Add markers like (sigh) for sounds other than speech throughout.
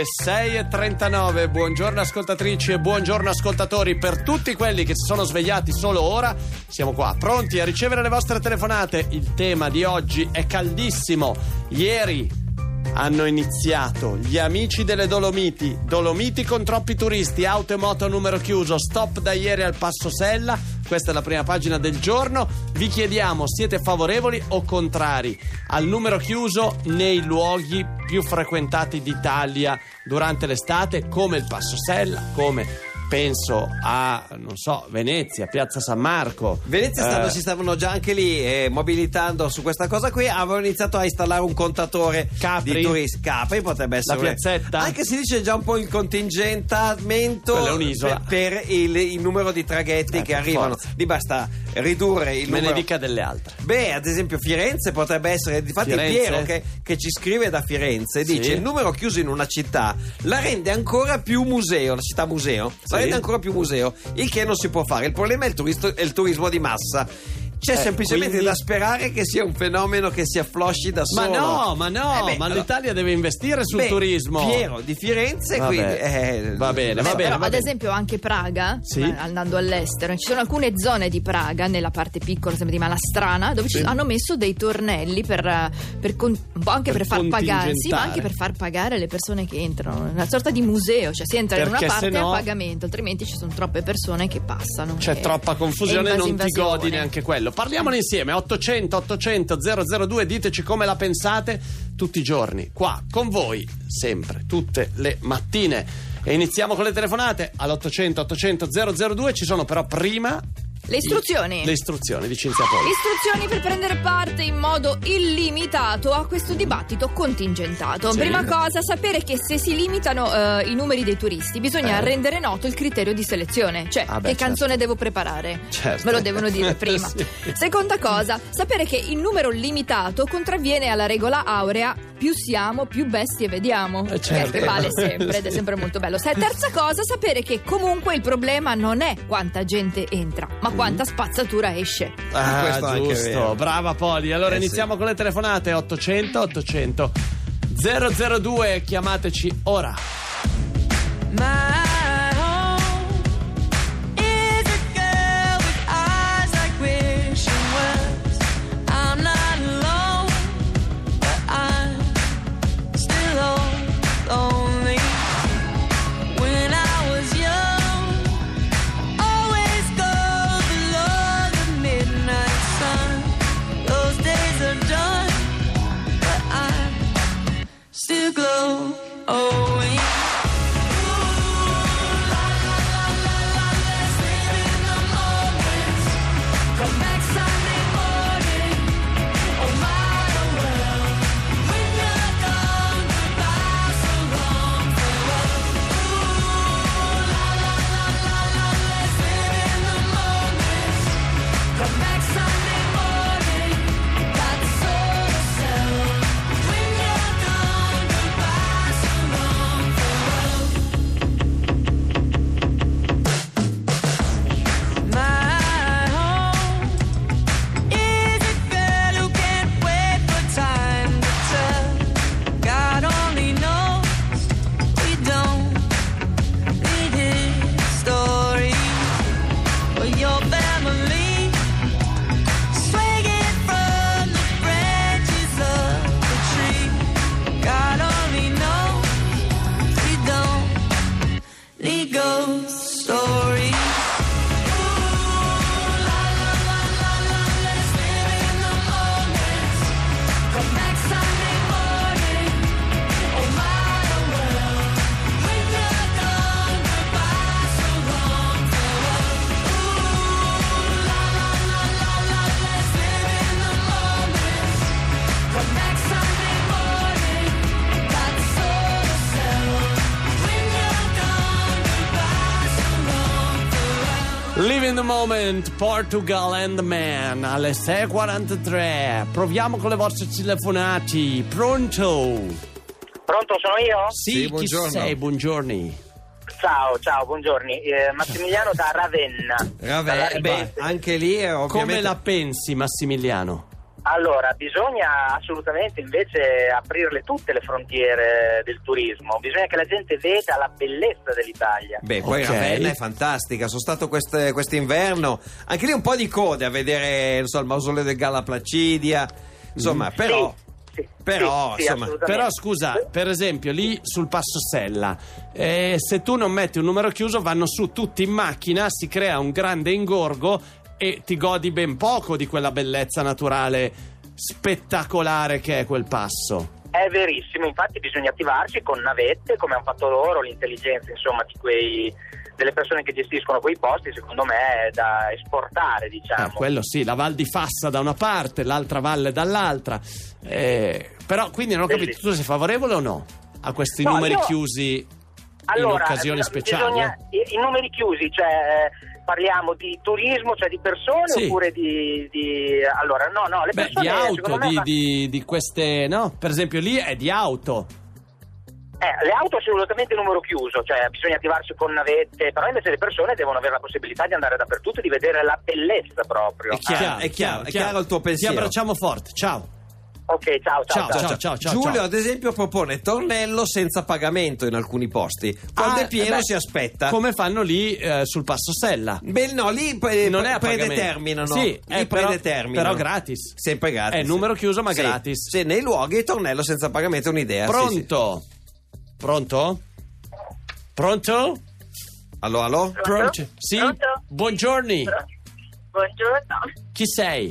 Le 6.39, buongiorno ascoltatrici e buongiorno ascoltatori. Per tutti quelli che si sono svegliati solo ora, siamo qua pronti a ricevere le vostre telefonate. Il tema di oggi è caldissimo. Ieri hanno iniziato gli amici delle Dolomiti, Dolomiti con troppi turisti, auto e moto a numero chiuso, stop da ieri al Passo Sella. Questa è la prima pagina del giorno. Vi chiediamo, siete favorevoli o contrari al numero chiuso nei luoghi più frequentati d'Italia durante l'estate, come il Passo Sella, come penso a, non so, Venezia, Piazza San Marco. Venezia stanno, Eh, si stavano già anche lì eh, mobilitando su questa cosa qui. Avevano iniziato a installare un contatore Capri? di turisti. Capri potrebbe essere. La piazzetta? Anche se dice già un po' il contingentamento Quella è un'isola. per, per il, il numero di traghetti Eh, che arrivano. forza. Lì basta ridurre il me ne numero. dica delle altre. Beh, ad esempio Firenze potrebbe essere, difatti Firenze? Piero che, che ci scrive da Firenze Sì. dice il numero chiuso in una città la rende ancora più museo, la città museo, Sì. La rende ancora più museo, il che non si può fare, il problema è il, turisto- è il turismo di massa. C'è Eh, semplicemente quindi- da sperare che sia un fenomeno che si afflosci da Ma solo. no, ma no, Eh beh, ma allora- l'Italia deve investire sul Beh, turismo. Piero di Firenze, Vabbè. quindi eh, Va bene, va bene. però, va ad bene. esempio anche Praga, Sì. eh, andando all'estero, ci sono alcune zone di Praga, nella parte piccola, sempre di Malastrana, dove ci Sì. hanno messo dei tornelli per, eh, per con- un po' anche Per per, far pagare, sì, ma contingentare. anche per far pagare le persone che entrano. Una sorta di museo, cioè si entra in Perché una parte no- a pagamento, altrimenti ci sono troppe persone che passano. C'è e- troppa confusione, e non ti godi neanche quello. Parliamone insieme, 800 800 002, diteci come la pensate tutti i giorni, qua con voi, sempre, tutte le mattine. E iniziamo con le telefonate. All'800 800 002, ci sono però prima Le istruzioni. le istruzioni di Cinzia Poli. Istruzioni per prendere parte in modo illimitato a questo dibattito contingentato. Sì. Prima cosa, sapere che se si limitano eh, i numeri dei turisti bisogna Eh. rendere noto il criterio di selezione, cioè Ah, beh, che canzone devo preparare. Certo. Me lo devono dire (laughs) prima. Sì. Seconda cosa, sapere che il numero limitato contravviene alla regola aurea più siamo, più bestie vediamo. Eh, certo. Che vale sempre ed è sempre molto bello. Se- (laughs) Terza cosa, sapere che comunque il problema non è quanta gente entra, ma quanta spazzatura esce. Ah, Questo è anche giusto, vero. brava Poli. Allora Eh, sì. iniziamo con le telefonate 800 800 002, chiamateci ora. My moment, Portugal and the Man alle 6.43. Proviamo con le vostre telefonate. Pronto? Pronto, sono io? Sì, Sì, chi buongiorno. sei? Buongiorni. Ciao, ciao, buongiorno. Eh, Massimiliano da Ravenna. Eh, beh, anche lì Come ovviamente la pensi, Massimiliano? Allora, bisogna assolutamente invece aprirle tutte le frontiere del turismo, bisogna che la gente veda la bellezza dell'Italia. Beh, poi. Ravenna è fantastica. Sono stato queste- quest'inverno. Anche lì un po' di code a vedere non so, il mausoleo del Galla Placidia. Insomma, però. Sì, sì, però, sì, sì, insomma, assolutamente. Però scusa, per esempio lì sul Passo Sella, eh, se tu non metti un numero chiuso vanno su tutti in macchina, si crea un grande ingorgo e ti godi ben poco di quella bellezza naturale spettacolare che è quel passo. È verissimo, infatti bisogna attivarsi con navette, come hanno fatto loro, l'intelligenza insomma di quei, delle persone che gestiscono quei posti, secondo me è da esportare, diciamo. Eh, quello sì, la Val di Fassa da una parte, l'altra valle dall'altra. Eh, però quindi non ho capito, Bellissimo. tu sei favorevole o no a questi No, numeri io- chiusi Allora, in occasioni speciali? i numeri chiusi, cioè eh, parliamo di turismo, cioè di persone Sì. oppure di, di- Allora, no, no, le Beh, persone di auto, secondo me di, fa- di- di queste, no? Per esempio lì è di auto. Eh, le auto assolutamente numero chiuso, cioè bisogna attivarsi con navette, però invece le persone devono avere la possibilità di andare dappertutto e di vedere la bellezza proprio. È chiaro, è chiaro, è chiaro il tuo pensiero. Ti abbracciamo forte, ciao. Ok, ciao, ciao, Ciao, ciao. ciao, ciao, Giulio, ciao. ad esempio, propone tornello senza pagamento in alcuni posti. Quando Ah, è pieno eh beh, si aspetta. Come fanno lì eh, sul Passo Sella. Beh, no, lì pre- Non è a pre- pagamento. predeterminano. Sì, lì eh, però- predeterminano. però gratis. Sempre gratis. È numero chiuso, ma Sì, gratis. Sì, nei luoghi il tornello senza pagamento è un'idea. sì, sì. Pronto? Pronto? Pronto? Allo, allo? Pronto? Sì? Pronto? Buongiorno. Buongiorno, Chi sei?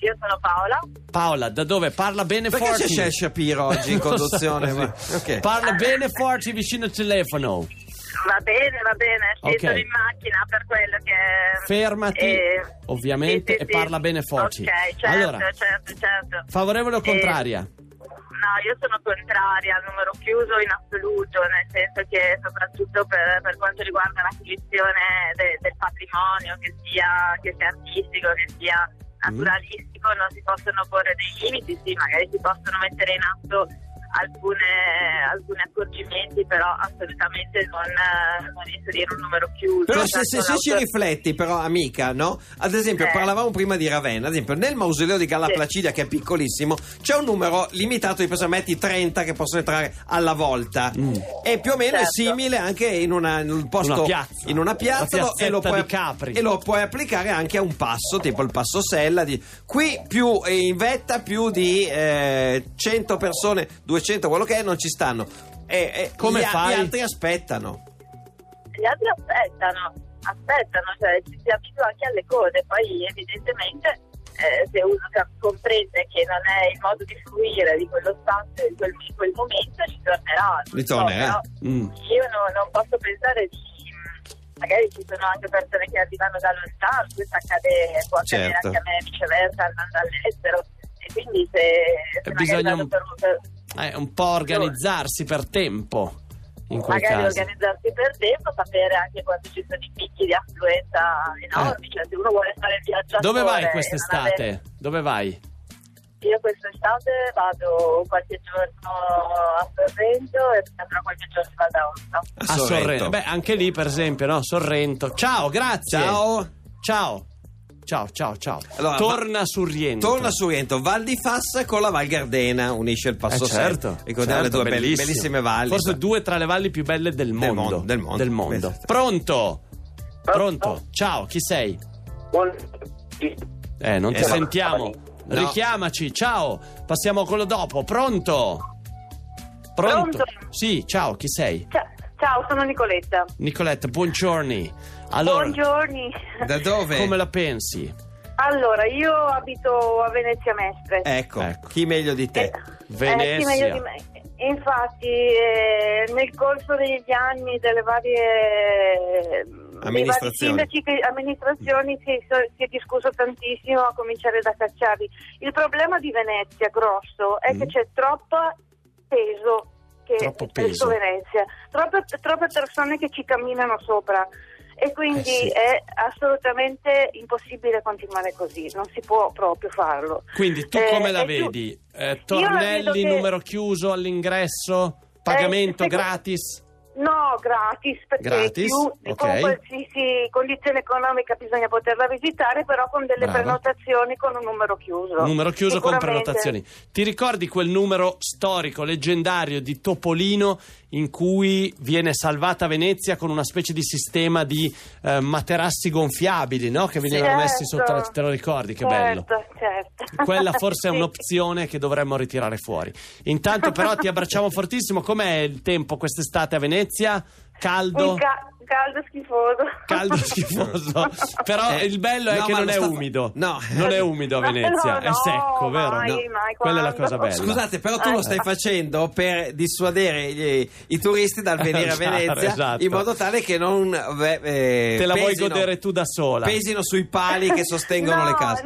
io sono Paola. Paola, da dove? Parla bene Perché forte. c'è Shel Shapiro oggi in (laughs) so, conduzione? così. Ma- ok. Parla bene forte vicino al telefono. Va bene, va bene, sì, Ok. sono in macchina per quello che... Fermati, Eh, ovviamente, sì, sì, e sì. parla bene forte. Ok, certo, Allora, certo, certo. favorevole o Eh, contraria? No, io sono contraria al numero chiuso in assoluto, nel senso che soprattutto per, per quanto riguarda l'acquisizione de- del patrimonio, che sia, che sia artistico, che sia naturalistico, non si possono porre dei limiti, sì, magari si possono mettere in atto alcune, alcuni accorgimenti, però assolutamente non, non inserire un numero chiuso. Però se, se- se ci rifletti, però, amica, no? Ad esempio, Eh. parlavamo prima di Ravenna, ad esempio, nel mausoleo di Galla Sì. Placidia, che è piccolissimo, c'è un numero limitato di persone, metti 30 che possono entrare alla volta. E più o meno è Certo. simile anche in, una, in un posto, Una piazza. in una piazza e, lo puoi, di Capri. e lo puoi applicare anche a un passo, tipo il passo Sella. Di, qui più eh, in vetta più di eh, 100 persone, 200, quello che è, non ci stanno. E, e Come gli, fai? gli altri aspettano. Gli altri aspettano, aspettano, cioè ci si abitua anche alle cose, poi evidentemente eh, se uno comprende che non è il modo di fruire di quello spazio in quel, in quel momento, ritornerà. non so, Ritornerà. però Mm. Io no- non posso pensare di... Magari ci sono anche persone che arrivano da lontano, questo accade, può accadere Certo. anche a me viceversa andando all'estero. E quindi se, se E magari bisogna per, per, Eh, un po' organizzarsi per tempo in quel magari caso. organizzarsi per tempo, sapere anche quando ci sono i picchi di affluenza enormi, cioè se uno vuole fare il viaggiatore Eh. Dove vai quest'estate? non Dove vai? avere- Io quest'estate vado qualche giorno a Sorrento e tra qualche giorno vado a Ostia. A A Sorrento. Sorrento. Beh, anche lì, per esempio, no? Sorrento. Ciao, grazie. Ciao. Ciao. Ciao, ciao, ciao. Allora, Torna su Riento. Torna su Riento, Val di Fassa con la Val Gardena, unisce il Eh, passo certo, Sella. Ricordiamo certo, le due bell- bellissimo. bellissime valli. Forse due tra le valli più belle del mondo. mondo, del mondo. Beh, Pronto? Pronto? Ciao, chi sei? Buon- Eh, non ti Eh, sentiamo. No. Richiamaci, ciao. Passiamo a quello dopo. Pronto? Pronto? Pronto? Sì, ciao, chi sei? Ciao, sono Nicoletta. Nicoletta, buongiorni. Allora, Buongiorno. Da dove? come la pensi? Allora, io abito a Venezia Mestre. Ecco, Ecco. chi meglio di te? Eh, Venezia. eh, sì, meglio di me. Infatti, eh, nel corso degli anni delle varie dei vari Amministrazioni. sindaci che- amministrazioni si, so- si è discusso tantissimo a cominciare da Cacciari. Il problema di Venezia grosso è che Mm. c'è troppo peso che Troppo verso peso. Venezia, troppe, troppe persone che ci camminano sopra. E quindi Eh sì. è assolutamente impossibile continuare così, non si può proprio farlo. Quindi tu Eh, come la e tu- vedi? Eh, la tornelli, vedo che- numero chiuso all'ingresso, pagamento Eh, seco- gratis? No, gratis, perché Gratis, chiu- ok. con qualsiasi condizione economica bisogna poterla visitare, però con delle Brava. prenotazioni con un numero chiuso. Numero chiuso con prenotazioni. Ti ricordi quel numero storico, leggendario di Topolino in cui viene salvata Venezia con una specie di sistema di eh, materassi gonfiabili, no? Che venivano Certo. messi sotto la... Te lo ricordi? Che bello. Certo, certo. (laughs) Quella forse è Sì. un'opzione che dovremmo ritirare fuori. Intanto però ti abbracciamo fortissimo. Com'è il tempo quest'estate a Venezia? Caldo? Un ca- caldo schifoso. Caldo (laughs) schifoso. Però Eh, il bello è no, che non lo è sta- umido. no. Non è umido a No, Venezia, è no, secco, vero? mai, No. mai, Quella è la cosa bella. Scusate, però tu lo Eh. stai facendo per dissuadere gli- i turisti dal venire a Esatto, Venezia esatto. in modo tale che non beh, eh, Te la vuoi pesino- godere tu da sola. pesino sui pali che sostengono (laughs) No, le case.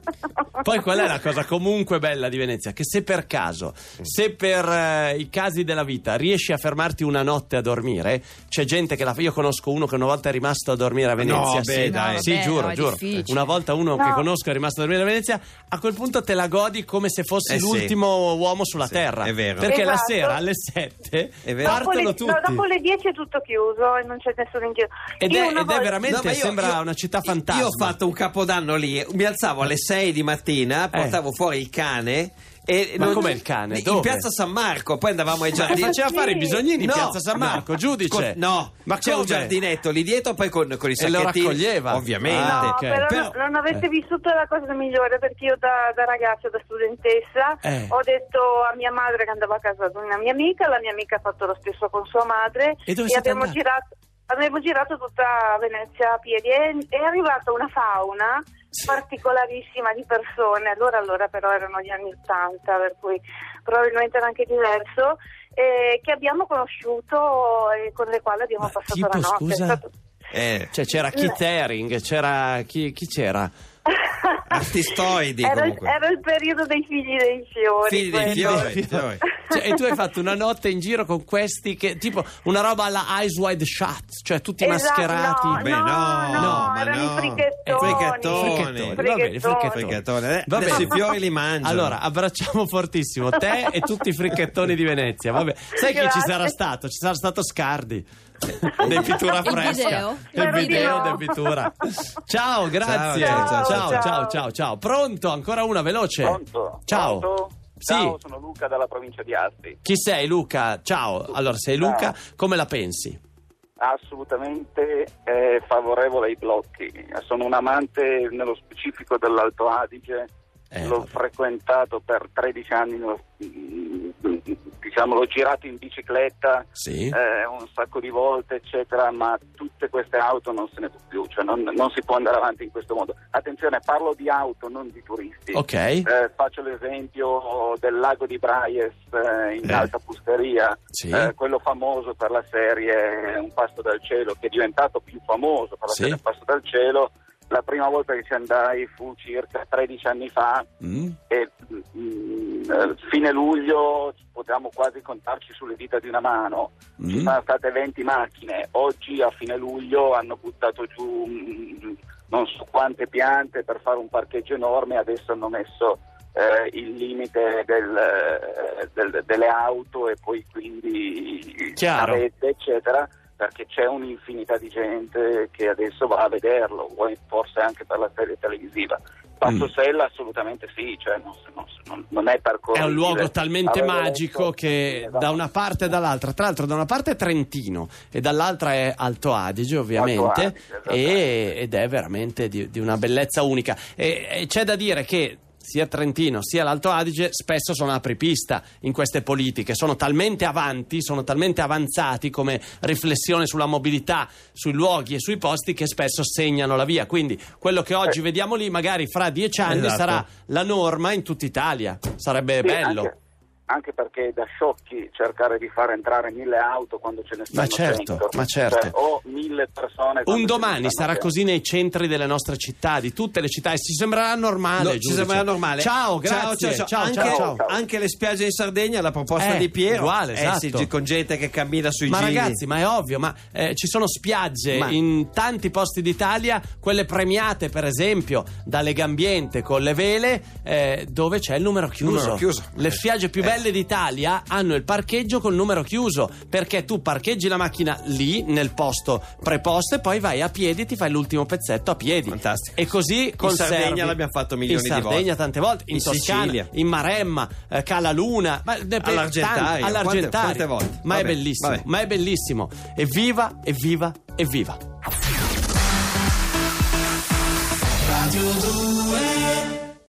(laughs) Poi qual è la cosa comunque bella di Venezia? Che se per caso, se per eh, i casi della vita riesci a fermarti una notte a dormire, c'è gente che la fa. Io conosco uno che una volta è rimasto a dormire a Venezia. No, beh, sì, dai. sì, Vabbè, giuro, no, è giuro. difficile. Una volta uno No. che conosco è rimasto a dormire a Venezia. A quel punto te la godi come se fossi Eh sì. l'ultimo uomo sulla Sì, terra. è vero. Perché la Esatto. sera alle 7 È vero. Dopo partono le, tutti. no, dopo le 10 è tutto chiuso e non c'è nessuno in giro. Ed è, ed è volta- veramente, No, ma io- sembra io- una città fantasma. Io ho fatto un capodanno lì, mi alzavo alle 6 di mattina, portavo fuori il cane. E. Ma non- com'è il cane? In Dove? piazza San Marco, poi andavamo ai Ma giardini. faceva fare i bisognini in No, piazza San Marco, no. giudice. Co- no, ma c'è un come? giardinetto lì dietro, poi con, con i E lo sacchettini. raccoglieva? Ovviamente. Ah, No, ok. però, Però- no- non avete eh. vissuto la cosa migliore perché io da, da ragazza, da studentessa, Eh. ho detto a mia madre che andavo a casa di una mia amica, la mia amica ha fatto lo stesso con sua madre E dove siete abbiamo andati? girato, abbiamo girato tutta Venezia a piedi e è arrivata una fauna Sì. particolarissima di persone, allora, allora però erano gli anni 80, per cui probabilmente era anche diverso, eh, che abbiamo conosciuto e con le quali abbiamo Ma passato tipo, la notte. Scusa? stato- Eh, Cioè c'era Keith Haring, c'era chi, chi c'era? (laughs) artistoidi era, comunque. era il periodo dei figli dei fiori. Figli dei fiori. (laughs) Cioè, e tu hai fatto una notte in giro con questi che tipo una roba alla Eyes Wide Shut, cioè tutti Esatto, mascherati. no, Beh, no, no, no, ma erano no. i. Frichettoni, va bene, i fiori li mangiano. Allora, abbracciamo fortissimo te e tutti i fricchettoni di Venezia. Vabbè. Sai chi ci sarà stato? Ci sarà stato Scardi. (laughs) Del pittura fresca. di video del pittura. Ciao, grazie. Ciao, ciao, ciao, ciao, ciao. ciao, ciao. Pronto? Ancora una veloce. Pronto? Ciao. Pronto? Sì. Ciao, sono Luca dalla provincia di Asti. Chi sei Luca? Ciao. Allora, sei Ciao. Luca, come la pensi? Assolutamente eh, favorevole ai blocchi. Sono un amante nello specifico dell'Alto Adige. Eh, l'ho vabbè. frequentato per 13 anni, l'ho- diciamo, l'ho girato in bicicletta Sì. eh, un sacco di volte, eccetera, ma tutte queste auto non se ne può più, cioè non, non si può andare avanti in questo modo. Attenzione, parlo di auto, non di turisti. Ok. Eh, faccio l'esempio del lago di Braies eh, in Eh. Alta Pusteria, Sì. eh, quello famoso per la serie Un pasto dal cielo, che è diventato più famoso per la Sì. serie Un pasto dal cielo. La prima volta che ci andai fu circa 13 anni fa Mm. e mm, eh, fine luglio potevamo quasi contarci sulle dita di una mano. Ci Mm. sono state 20 macchine, oggi a fine luglio hanno buttato giù mm, non so quante piante per fare un parcheggio enorme, adesso hanno messo eh, il limite del, eh, del- delle auto e poi quindi Chiaro. navette, eccetera perché c'è un'infinità di gente che adesso va a vederlo, forse anche per la serie televisiva. Passo Mm. Sella assolutamente sì, cioè non, non- non- è È percorribile. un luogo talmente magico che esatto. da una parte e dall'altra, tra l'altro da una parte è Trentino e dall'altra è Alto Adige ovviamente Alto Adige, ed è veramente di, di una bellezza unica e, e c'è da dire che sia Trentino sia l'Alto Adige spesso sono apripista in queste politiche, sono talmente avanti, sono talmente avanzati come riflessione sulla mobilità, sui luoghi e sui posti che spesso segnano la via. Quindi quello che oggi vediamo lì magari fra dieci anni Esatto. sarà la norma in tutta Italia. Sarebbe Sì, bello. Anche, anche perché è da sciocchi cercare di far entrare mille auto quando ce ne stanno Ma certo, 100. ma certo. Cioè, o mille persone. Un domani sarà 100. così nei centri delle nostre città, di tutte le città, e ci sembrerà normale. No, ci sembra normale. Ciao, grazie. Ciao, ciao, ciao, anche, ciao. anche le spiagge in Sardegna, la proposta Eh, di Piero. uguale, Eh esatto. sì, con gente che cammina sui Ma giri. ragazzi, ma è ovvio, ma eh, ci sono spiagge Ma- in tanti posti d'Italia, quelle premiate per esempio da Legambiente con le vele, eh, dove c'è il numero chiuso. Numero chiuso. Le spiagge più Eh, belle quelle d'Italia hanno il parcheggio col numero chiuso perché tu parcheggi la macchina lì nel posto preposto e poi vai a piedi e ti fai l'ultimo pezzetto a piedi. Fantastico. E così conservi. Sardegna l'abbiamo fatto milioni in di Sardegna volte. tante volte, in, In Toscana, Sicilia. in Maremma, eh, Calaluna, ma, ne- All'Argentario. Quante- quante volte? Ma è Vabbè, bellissimo, vabbè. ma è bellissimo. Evviva, evviva, evviva. Radio 2